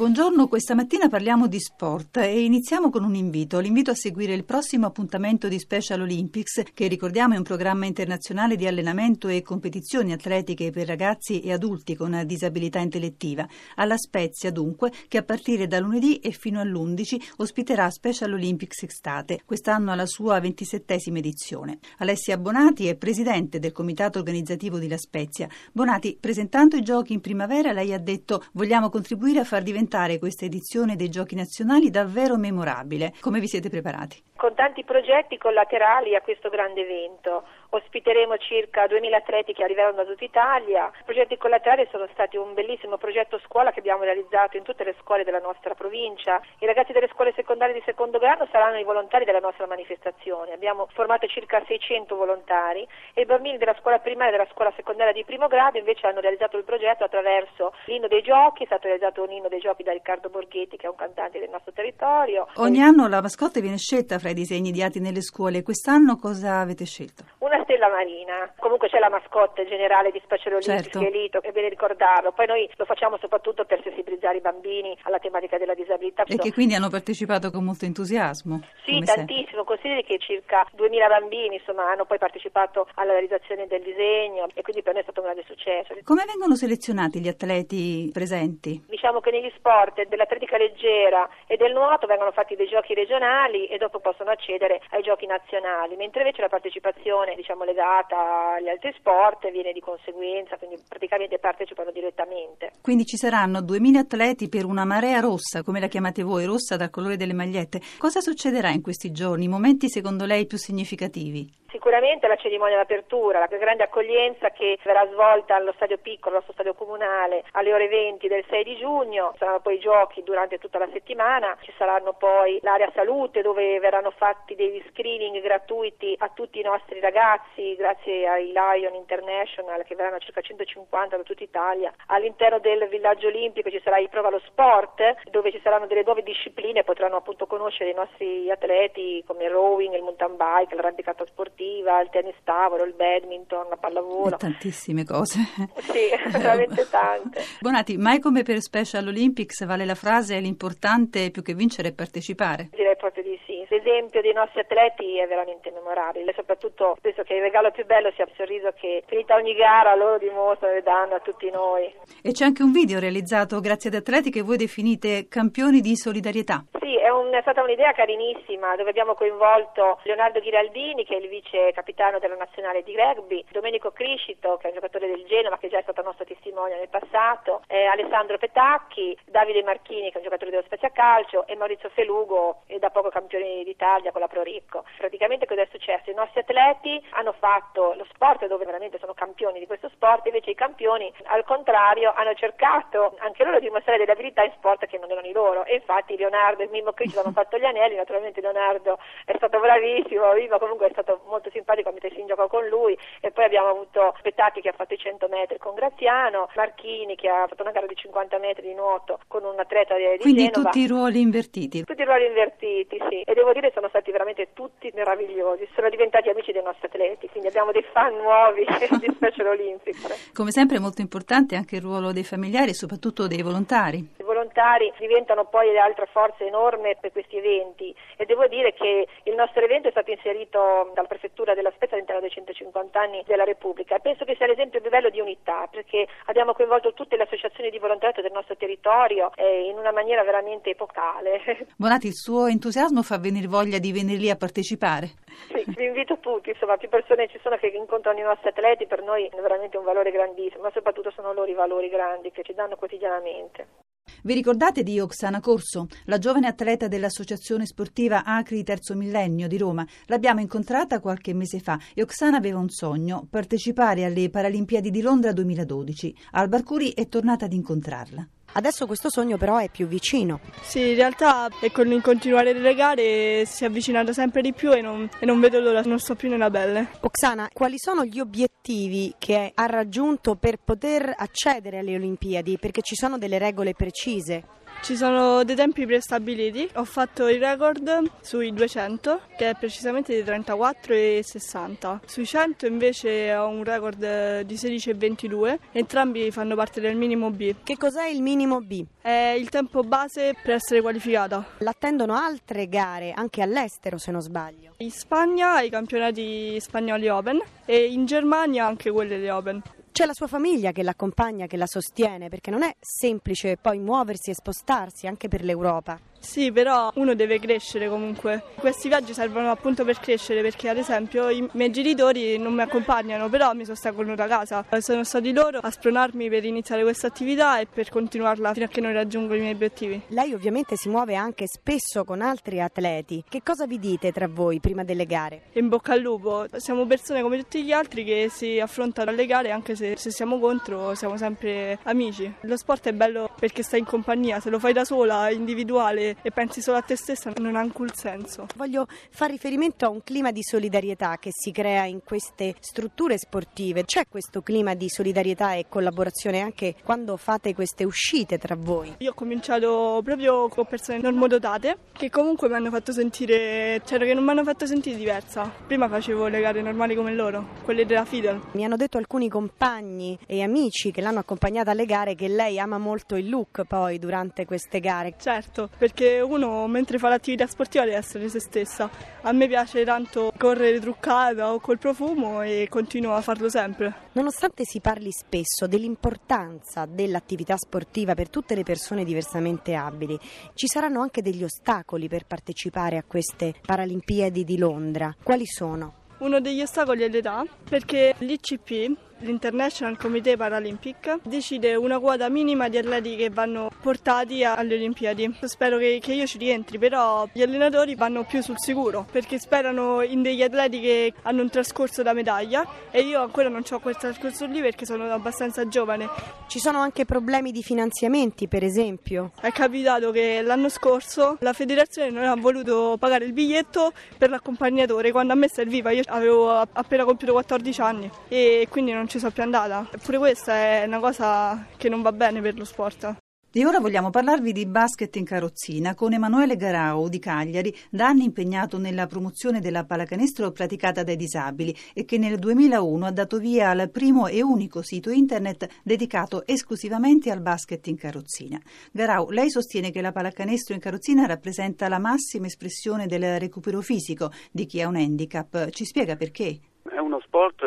Buongiorno, questa mattina parliamo di sport e iniziamo con un invito, l'invito a seguire il prossimo appuntamento di Special Olympics, che ricordiamo è un programma internazionale di allenamento e competizioni atletiche per ragazzi e adulti con disabilità intellettiva. Alla Spezia, dunque, che a partire da lunedì e fino all'11 ospiterà Special Olympics Estate, quest'anno alla sua ventisettesima edizione. Alessia Bonati è presidente del comitato organizzativo di La Spezia. Bonati, presentando i giochi in primavera, lei ha detto vogliamo contribuire a far diventare diventare questa edizione dei Giochi Nazionali davvero memorabile. Come vi siete preparati? Con tanti progetti collaterali a questo grande evento. Ospiteremo circa 2000 atleti che arriveranno da tutta Italia. I progetti collaterali sono stati un bellissimo progetto scuola che abbiamo realizzato in tutte le scuole della nostra provincia. I ragazzi delle scuole secondarie di secondo grado saranno i volontari della nostra manifestazione. Abbiamo formato circa 600 volontari e i bambini della scuola primaria e della scuola secondaria di primo grado invece hanno realizzato il progetto attraverso l'inno dei giochi, è stato realizzato un inno dei giochi da Riccardo Borghetti, che è un cantante del nostro territorio. Ogni anno la mascotte viene scelta fra i disegni diati nelle scuole. Quest'anno cosa avete scelto? Una stella marina. Comunque c'è la mascotte generale di Special Olympics, certo. che è Lito, è bene ricordarlo. Poi noi lo facciamo soprattutto per sensibilizzare i bambini alla tematica della disabilità. E che quindi hanno partecipato con molto entusiasmo. Sì, tantissimo. Consideri che circa 2000 bambini insomma, hanno poi partecipato alla realizzazione del disegno e quindi per noi è stato un grande successo. Come vengono selezionati gli atleti presenti? Diciamo che negli sport dell'atletica leggera e del nuoto vengono fatti dei giochi regionali e dopo possono accedere ai giochi nazionali, mentre invece la partecipazione diciamo, legata agli altri sport viene di conseguenza, quindi praticamente partecipano direttamente. Quindi ci saranno 2000 atleti per una marea rossa, come la chiamate voi, rossa dal colore delle magliette. Cosa succederà in questi giorni? I momenti secondo lei più significativi? Sicuramente la cerimonia d'apertura, la grande accoglienza che verrà svolta allo stadio piccolo, al nostro stadio comunale, alle ore 20 del 6 di giugno, saranno poi i giochi durante tutta la settimana, ci saranno poi l'area salute dove verranno fatti degli screening gratuiti a tutti i nostri ragazzi grazie ai Lion International che verranno circa 150 da tutta Italia. All'interno del villaggio olimpico ci sarà il Prova lo Sport dove ci saranno delle nuove discipline, potranno appunto conoscere i nostri atleti come il rowing, il mountain bike, l'arrampicata sportiva sportiva, il tennis tavolo, il badminton, la pallavolo. E tantissime cose. Sì, veramente tante. Bonati, mai come per Special Olympics vale la frase l'importante più che vincere è partecipare? Direi proprio di L'esempio dei nostri atleti è veramente memorabile, soprattutto penso che il regalo più bello sia il sorriso che finita ogni gara loro dimostrano e danno a tutti noi. E c'è anche un video realizzato grazie ad atleti che voi definite campioni di solidarietà. Sì, è, un, è stata un'idea carinissima dove abbiamo coinvolto Leonardo Ghiraldini che è il vice capitano della nazionale di rugby, Domenico Criscito che è un giocatore del Genova che è già stato nostro testimone nel passato, eh, Alessandro Petacchi, Davide Marchini che è un giocatore dello Spezia Calcio e Maurizio Felugo e da poco campione d'Italia con la Pro Ricco. Praticamente cosa è successo? I nostri atleti hanno fatto lo sport dove veramente sono campioni di questo sport, invece i campioni al contrario hanno cercato anche loro di dimostrare delle abilità in sport che non erano i loro e infatti Leonardo e Mimmo Criscito hanno fatto gli anelli, naturalmente Leonardo è stato bravissimo, Mimmo comunque è stato molto simpatico a mettersi in gioco con lui e poi abbiamo avuto Petacchi che ha fatto i 100 metri con Graziano, Marchini che ha fatto una gara di 50 metri di nuoto con un atleta di Quindi Genova. tutti i ruoli invertiti. Tutti i ruoli invertiti, sì. E devo dire sono stati veramente tutti meravigliosi, sono diventati amici dei nostri atleti, quindi abbiamo dei fan nuovi di Special Olympics. Come sempre è molto importante anche il ruolo dei familiari e soprattutto dei volontari volontari diventano poi l'altra forza enorme per questi eventi e devo dire che il nostro evento è stato inserito dalla Prefettura della Spezia all'interno dei 150 anni della Repubblica e penso che sia l'esempio più bello di unità perché abbiamo coinvolto tutte le associazioni di volontariato del nostro territorio eh, in una maniera veramente epocale. Bonati, il suo entusiasmo fa venire voglia di venire lì a partecipare? Sì, vi invito tutti, insomma, più persone ci sono che incontrano i nostri atleti, per noi è veramente un valore grandissimo, ma soprattutto sono loro i valori grandi che ci danno quotidianamente. Vi ricordate di Oksana Corso, la giovane atleta dell'Associazione Sportiva Acri Terzo Millennio di Roma? L'abbiamo incontrata qualche mese fa e Oksana aveva un sogno, partecipare alle Paralimpiadi di Londra 2012. Al Barcuri è tornata ad incontrarla. Adesso questo sogno però è più vicino. Sì, in realtà è con il continuare le gare si è avvicinata sempre di più e non, e non vedo l'ora, non sto più nella pelle. Oksana, quali sono gli obiettivi che ha raggiunto per poter accedere alle Olimpiadi? Perché ci sono delle regole precise. Ci sono dei tempi prestabiliti. Ho fatto il record sui 200, che è precisamente di 34 e 60. Sui 100 invece ho un record di 16 e 22. Entrambi fanno parte del minimo B. Che cos'è il minimo B? È il tempo base per essere qualificata. L'attendono altre gare, anche all'estero se non sbaglio. In Spagna i campionati spagnoli Open e in Germania anche quelli di Open. C'è la sua famiglia che l'accompagna, che la sostiene, perché non è semplice poi muoversi e spostarsi anche per l'Europa. Sì, però uno deve crescere comunque. Questi viaggi servono appunto per crescere perché ad esempio i miei genitori non mi accompagnano, però mi sostengono da casa. Sono stati loro a spronarmi per iniziare questa attività e per continuarla fino a che non raggiungo i miei obiettivi. Lei ovviamente si muove anche spesso con altri atleti. Che cosa vi dite tra voi prima delle gare? In bocca al lupo. Siamo persone come tutti gli altri che si affrontano alle gare anche se, se siamo contro siamo sempre amici. Lo sport è bello perché stai in compagnia, se lo fai da sola, individuale e pensi solo a te stessa non ha alcun senso. Voglio fare riferimento a un clima di solidarietà che si crea in queste strutture sportive. C'è questo clima di solidarietà e collaborazione anche quando fate queste uscite tra voi? Io ho cominciato proprio con persone normodotate che comunque mi hanno fatto sentire, cioè che non mi hanno fatto sentire diversa. Prima facevo le gare normali come loro, quelle della Fidel. Mi hanno detto alcuni compagni e amici che l'hanno accompagnata alle gare che lei ama molto il look poi durante queste gare. Certo, perché perché uno mentre fa l'attività sportiva deve essere se stessa. A me piace tanto correre truccata o col profumo e continuo a farlo sempre. Nonostante si parli spesso dell'importanza dell'attività sportiva per tutte le persone diversamente abili, ci saranno anche degli ostacoli per partecipare a queste Paralimpiadi di Londra. Quali sono? Uno degli ostacoli è l'età, perché l'ICP l'International Committee Paralympic decide una quota minima di atleti che vanno portati alle Olimpiadi. Spero che, che, io ci rientri, però gli allenatori vanno più sul sicuro perché sperano in degli atleti che hanno un trascorso da medaglia e io ancora non ho quel trascorso lì perché sono abbastanza giovane. Ci sono anche problemi di finanziamenti, per esempio. È capitato che l'anno scorso la federazione non ha voluto pagare il biglietto per l'accompagnatore quando a me serviva. Io avevo appena compiuto 14 anni e quindi non ci sono più andata. Eppure questa è una cosa che non va bene per lo sport. E ora vogliamo parlarvi di basket in carrozzina con Emanuele Garau di Cagliari, da anni impegnato nella promozione della pallacanestro praticata dai disabili e che nel 2001 ha dato via al primo e unico sito internet dedicato esclusivamente al basket in carrozzina. Garau, lei sostiene che la pallacanestro in carrozzina rappresenta la massima espressione del recupero fisico di chi ha un handicap. Ci spiega perché? È uno sport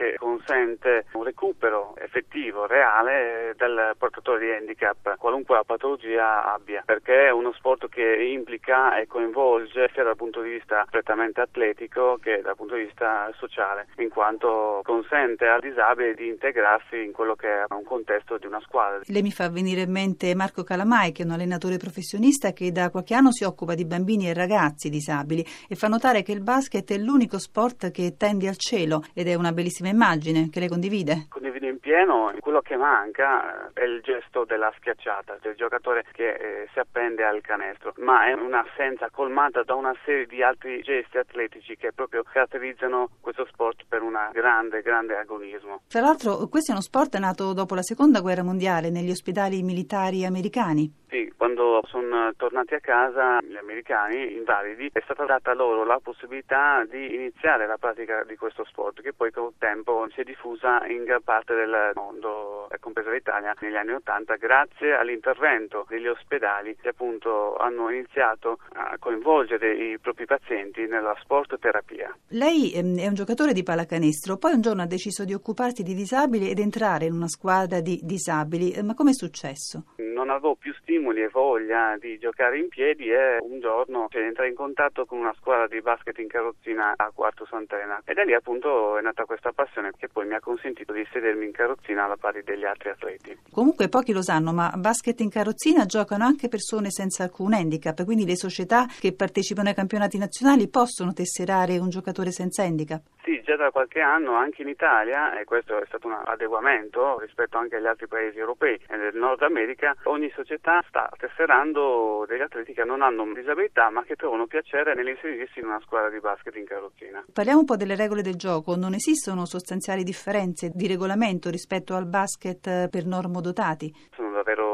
che consente un recupero effettivo, reale del portatore di handicap, qualunque patologia abbia, perché è uno sport che implica e coinvolge sia dal punto di vista prettamente atletico che dal punto di vista sociale, in quanto consente al disabile di integrarsi in quello che è un contesto di una squadra. Lei mi fa venire in mente Marco Calamai, che è un allenatore professionista che da qualche anno si occupa di bambini e ragazzi disabili e fa notare che il basket è l'unico sport che tende al cielo ed è una bellissima immagine che lei condivide. Condivido in pieno, quello che manca eh, è il gesto della schiacciata, del giocatore che eh, si appende al canestro, ma è un'assenza colmata da una serie di altri gesti atletici che proprio caratterizzano questo sport per un grande, grande agonismo. Tra l'altro questo è uno sport nato dopo la seconda guerra mondiale negli ospedali militari americani. Sì, quando sono tornati a casa gli americani invalidi è stata data loro la possibilità di iniziare la pratica di questo sport che poi col tempo si è diffusa in gran parte del mondo, compresa l'Italia, negli anni Ottanta grazie all'intervento degli ospedali che appunto hanno iniziato a coinvolgere i propri pazienti nella sport terapia. Lei ehm, è un giocatore di pallacanestro, poi un giorno ha deciso di occuparsi di disabili ed entrare in una squadra di disabili, ma come è successo? Non avevo più stimoli e voglia di giocare in piedi e un giorno entrai in contatto con una squadra di basket in carrozzina a Quarto Sant'Elena e da lì appunto è nata questa passione che poi mi ha consentito di sedermi in carrozzina alla pari degli altri atleti. Comunque pochi lo sanno, ma basket in carrozzina giocano anche persone senza alcun handicap, quindi le società che partecipano ai campionati nazionali possono tesserare un giocatore senza handicap. Sì, già da qualche anno anche in Italia, e questo è stato un adeguamento rispetto anche agli altri paesi europei e del Nord America, ogni società sta tesserando degli atleti che non hanno disabilità ma che trovano piacere nell'inserirsi in una squadra di basket in carrozzina. Parliamo un po' delle regole del gioco, non esistono sostanziali differenze di regolamento rispetto al basket per normodotati? Sono davvero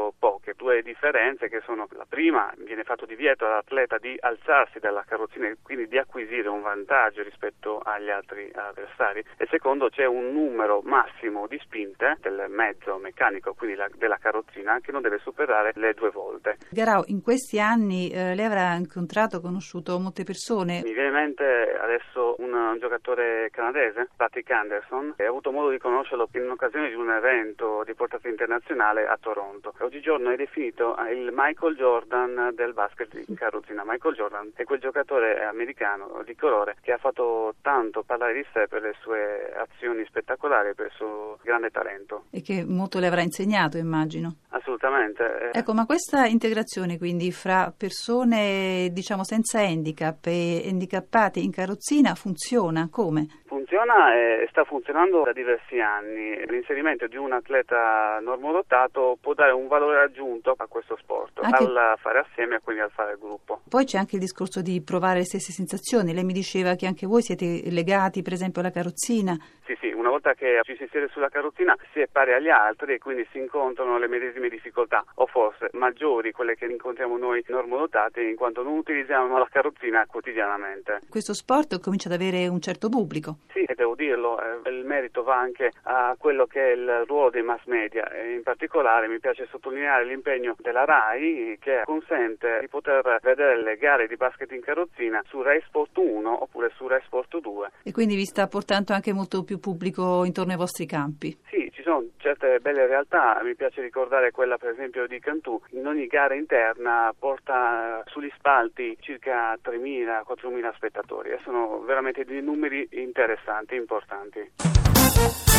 due differenze che sono la prima, viene fatto divieto all'atleta di alzarsi dalla carrozzina e quindi di acquisire un vantaggio rispetto agli altri avversari e secondo c'è un numero massimo di spinte del mezzo meccanico, quindi la, della carrozzina, che non deve superare le due volte. Garau, in questi anni eh, lei avrà incontrato, conosciuto molte persone. Mi viene in mente adesso un, un giocatore canadese, Patrick Anderson, e ho avuto modo di conoscerlo in occasione di un evento di portata internazionale a Toronto. Oggigiorno è definito il Michael Jordan del basket in carrozzina. Michael Jordan è quel giocatore americano di colore che ha fatto tanto parlare di sé per le sue azioni spettacolari, per il suo grande talento. E che molto le avrà insegnato, immagino. Assolutamente. Ecco, ma questa integrazione quindi fra persone diciamo senza handicap e handicappate in carrozzina funziona come? Funziona e sta funzionando da diversi anni. L'inserimento di un atleta normodotato può dare un valore aggiunto a questo sport, anche... al fare assieme e quindi al fare gruppo. Poi c'è anche il discorso di provare le stesse sensazioni. Lei mi diceva che anche voi siete legati, per esempio, alla carrozzina. Sì, sì, una volta che ci si siede sulla carrozzina si è pari agli altri e quindi si incontrano le medesime difficoltà, o forse maggiori quelle che incontriamo noi normodotati, in quanto non utilizziamo la carrozzina quotidianamente. Questo sport comincia ad avere un certo pubblico. Sì, e devo dirlo, eh, il merito va anche a quello che è il ruolo dei mass media e in particolare mi piace sottolineare l'impegno della RAI che consente di poter vedere le gare di basket in carrozzina su Rai Sport 1 oppure su Rai Sport 2. E quindi vi sta portando anche molto più pubblico intorno ai vostri campi? Sì, ci sono certe belle realtà, mi piace ricordare quella per esempio di Cantù, in ogni gara interna porta sugli spalti circa 3.000-4.000 spettatori e sono veramente dei numeri interessanti, importanti.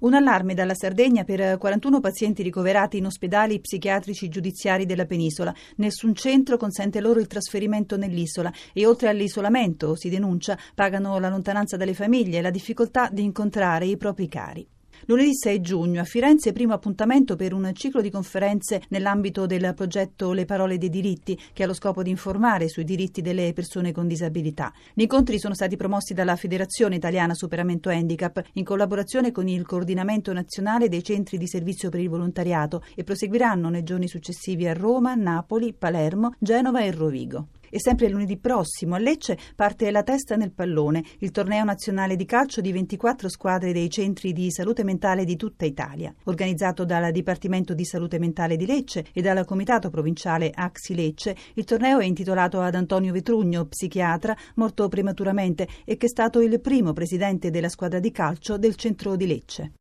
Un allarme dalla Sardegna per 41 pazienti ricoverati in ospedali psichiatrici giudiziari della penisola. Nessun centro consente loro il trasferimento nell'isola e oltre all'isolamento, si denuncia, pagano la lontananza dalle famiglie e la difficoltà di incontrare i propri cari. Lunedì 6 giugno a Firenze primo appuntamento per un ciclo di conferenze nell'ambito del progetto Le parole dei diritti che ha lo scopo di informare sui diritti delle persone con disabilità. Gli incontri sono stati promossi dalla Federazione Italiana Superamento Handicap in collaborazione con il Coordinamento Nazionale dei Centri di Servizio per il Volontariato e proseguiranno nei giorni successivi a Roma, Napoli, Palermo, Genova e Rovigo. E sempre lunedì prossimo a Lecce parte la testa nel pallone, il torneo nazionale di calcio di 24 squadre dei centri di salute mentale di tutta Italia. Organizzato dal Dipartimento di Salute Mentale di Lecce e dal Comitato Provinciale Axi Lecce, il torneo è intitolato ad Antonio Vetrugno, psichiatra, morto prematuramente e che è stato il primo presidente della squadra di calcio del centro di Lecce.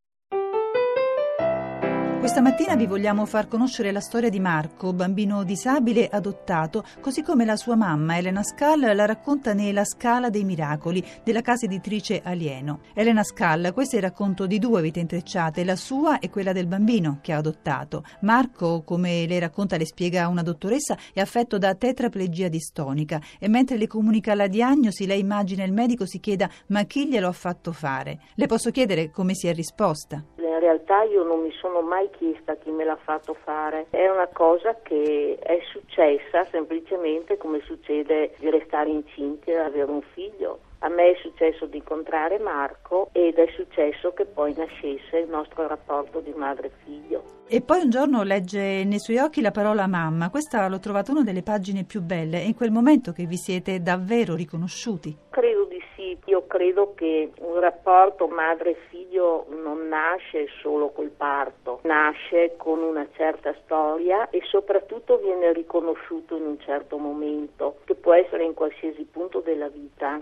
Questa mattina vi vogliamo far conoscere la storia di Marco, bambino disabile adottato, così come la sua mamma Elena Scal la racconta nella Scala dei Miracoli della casa editrice Alieno. Elena Scal, questo è il racconto di due vite intrecciate, la sua e quella del bambino che ha adottato. Marco, come lei racconta, le spiega una dottoressa, è affetto da tetraplegia distonica e mentre le comunica la diagnosi, lei immagina il medico si chieda ma chi glielo ha fatto fare? Le posso chiedere come si è risposta? Realtà io non mi sono mai chiesta chi me l'ha fatto fare, è una cosa che è successa semplicemente come succede di restare incinti e avere un figlio. A me è successo di incontrare Marco ed è successo che poi nascesse il nostro rapporto di madre-figlio. E poi un giorno legge nei suoi occhi la parola mamma. Questa l'ho trovata una delle pagine più belle. È in quel momento che vi siete davvero riconosciuti? Credo di sì. Io credo che un rapporto madre-figlio non nasce solo col parto, nasce con una certa storia e soprattutto viene riconosciuto in un certo momento, che può essere in qualsiasi punto della vita.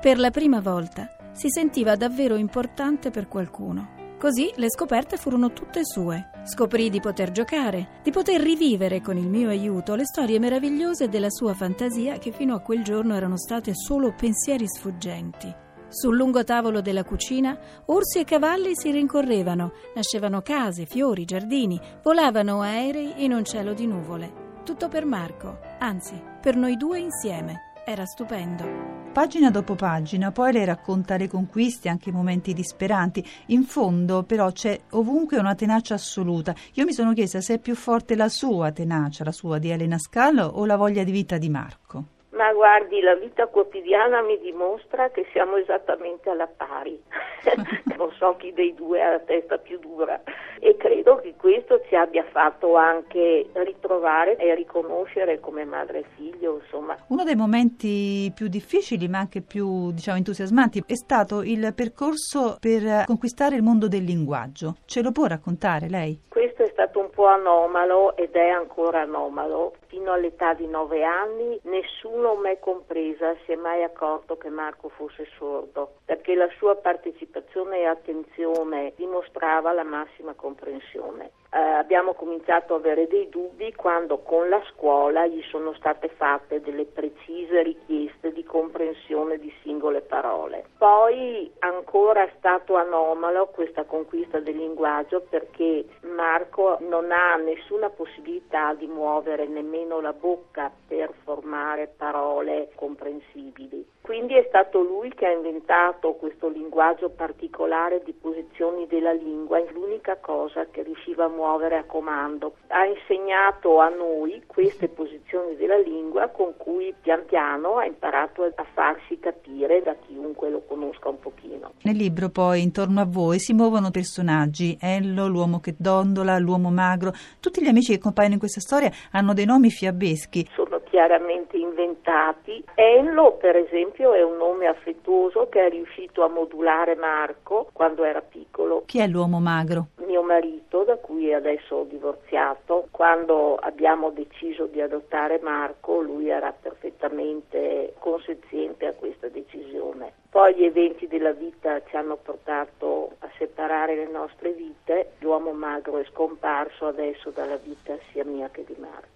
Per la prima volta si sentiva davvero importante per qualcuno. Così le scoperte furono tutte sue. Scoprì di poter giocare, di poter rivivere con il mio aiuto le storie meravigliose della sua fantasia che fino a quel giorno erano state solo pensieri sfuggenti. Sul lungo tavolo della cucina, orsi e cavalli si rincorrevano, nascevano case, fiori, giardini, volavano aerei in un cielo di nuvole. Tutto per Marco, anzi, per noi due insieme. Era stupendo. Pagina dopo pagina, poi le racconta le conquiste, anche i momenti disperanti. In fondo, però, c'è ovunque una tenacia assoluta. Io mi sono chiesta se è più forte la sua tenacia, la sua di Elena Scalo, o la voglia di vita di Marco Ma guardi, la vita quotidiana mi dimostra che siamo esattamente alla pari. non so chi dei due ha la testa più dura e credo che questo ci abbia fatto anche ritrovare e riconoscere come madre e figlio, insomma. Uno dei momenti più difficili ma anche più, diciamo, entusiasmanti è stato il percorso per conquistare il mondo del linguaggio. Ce lo può raccontare lei? Questo è stato un po' anomalo ed è ancora anomalo. Fino all'età di nove anni nessuno, me compresa, si è mai accorto che Marco fosse sordo, perché la sua partecipazione e attenzione dimostrava la massima comprensione. Eh, abbiamo cominciato ad avere dei dubbi quando con la scuola gli sono state fatte delle precise richieste di comprensione di singole parole. Poi ancora è stato anomalo questa conquista del linguaggio perché Marco non ha nessuna possibilità di muovere nemmeno la bocca per formare parole comprensibili. Quindi è stato lui che ha inventato questo linguaggio particolare di posizioni della lingua, l'unica cosa che riusciva a muovere a comando. Ha insegnato a noi queste posizioni della lingua con cui pian piano ha imparato a farsi capire da chiunque lo conosca un pochino. Nel libro poi intorno a voi si muovono personaggi, Ello, l'uomo che dondola, l'uomo magro, tutti gli amici che compaiono in questa storia hanno dei nomi fiabeschi. Sono chiaramente inventati. Ello, per esempio, è un nome affettuoso che è riuscito a modulare Marco quando era piccolo. Chi è l'uomo magro? Mio marito, da cui adesso ho divorziato, quando abbiamo deciso di adottare Marco, lui era perfettamente consenziente a questa decisione. Poi gli eventi della vita ci hanno portato a separare le nostre vite. L'uomo magro è scomparso adesso dalla vita sia mia che di Marco.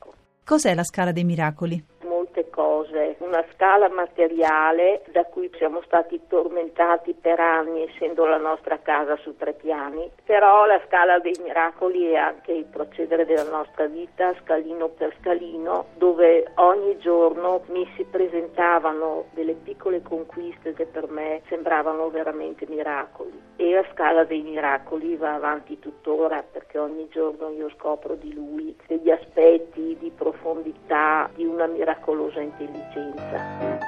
Cos'è la scala dei miracoli? Molte cose, una scala materiale da cui siamo stati tormentati per anni essendo la nostra casa su tre piani, però la scala dei miracoli è anche il procedere della nostra vita scalino per scalino dove ogni giorno mi si presentavano delle piccole conquiste che per me sembravano veramente miracoli. E la scala dei miracoli va avanti tuttora perché ogni giorno io scopro di lui degli aspetti di profondità, di una miracolosa intelligenza.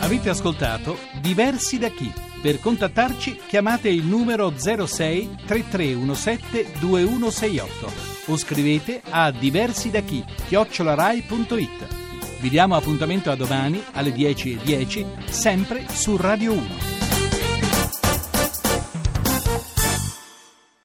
Avete ascoltato Diversi da chi? Per contattarci chiamate il numero 06 3317 2168 o scrivete a diversi da chi chiocciolarai.it. Vi diamo appuntamento a domani alle 10.10 sempre su Radio 1.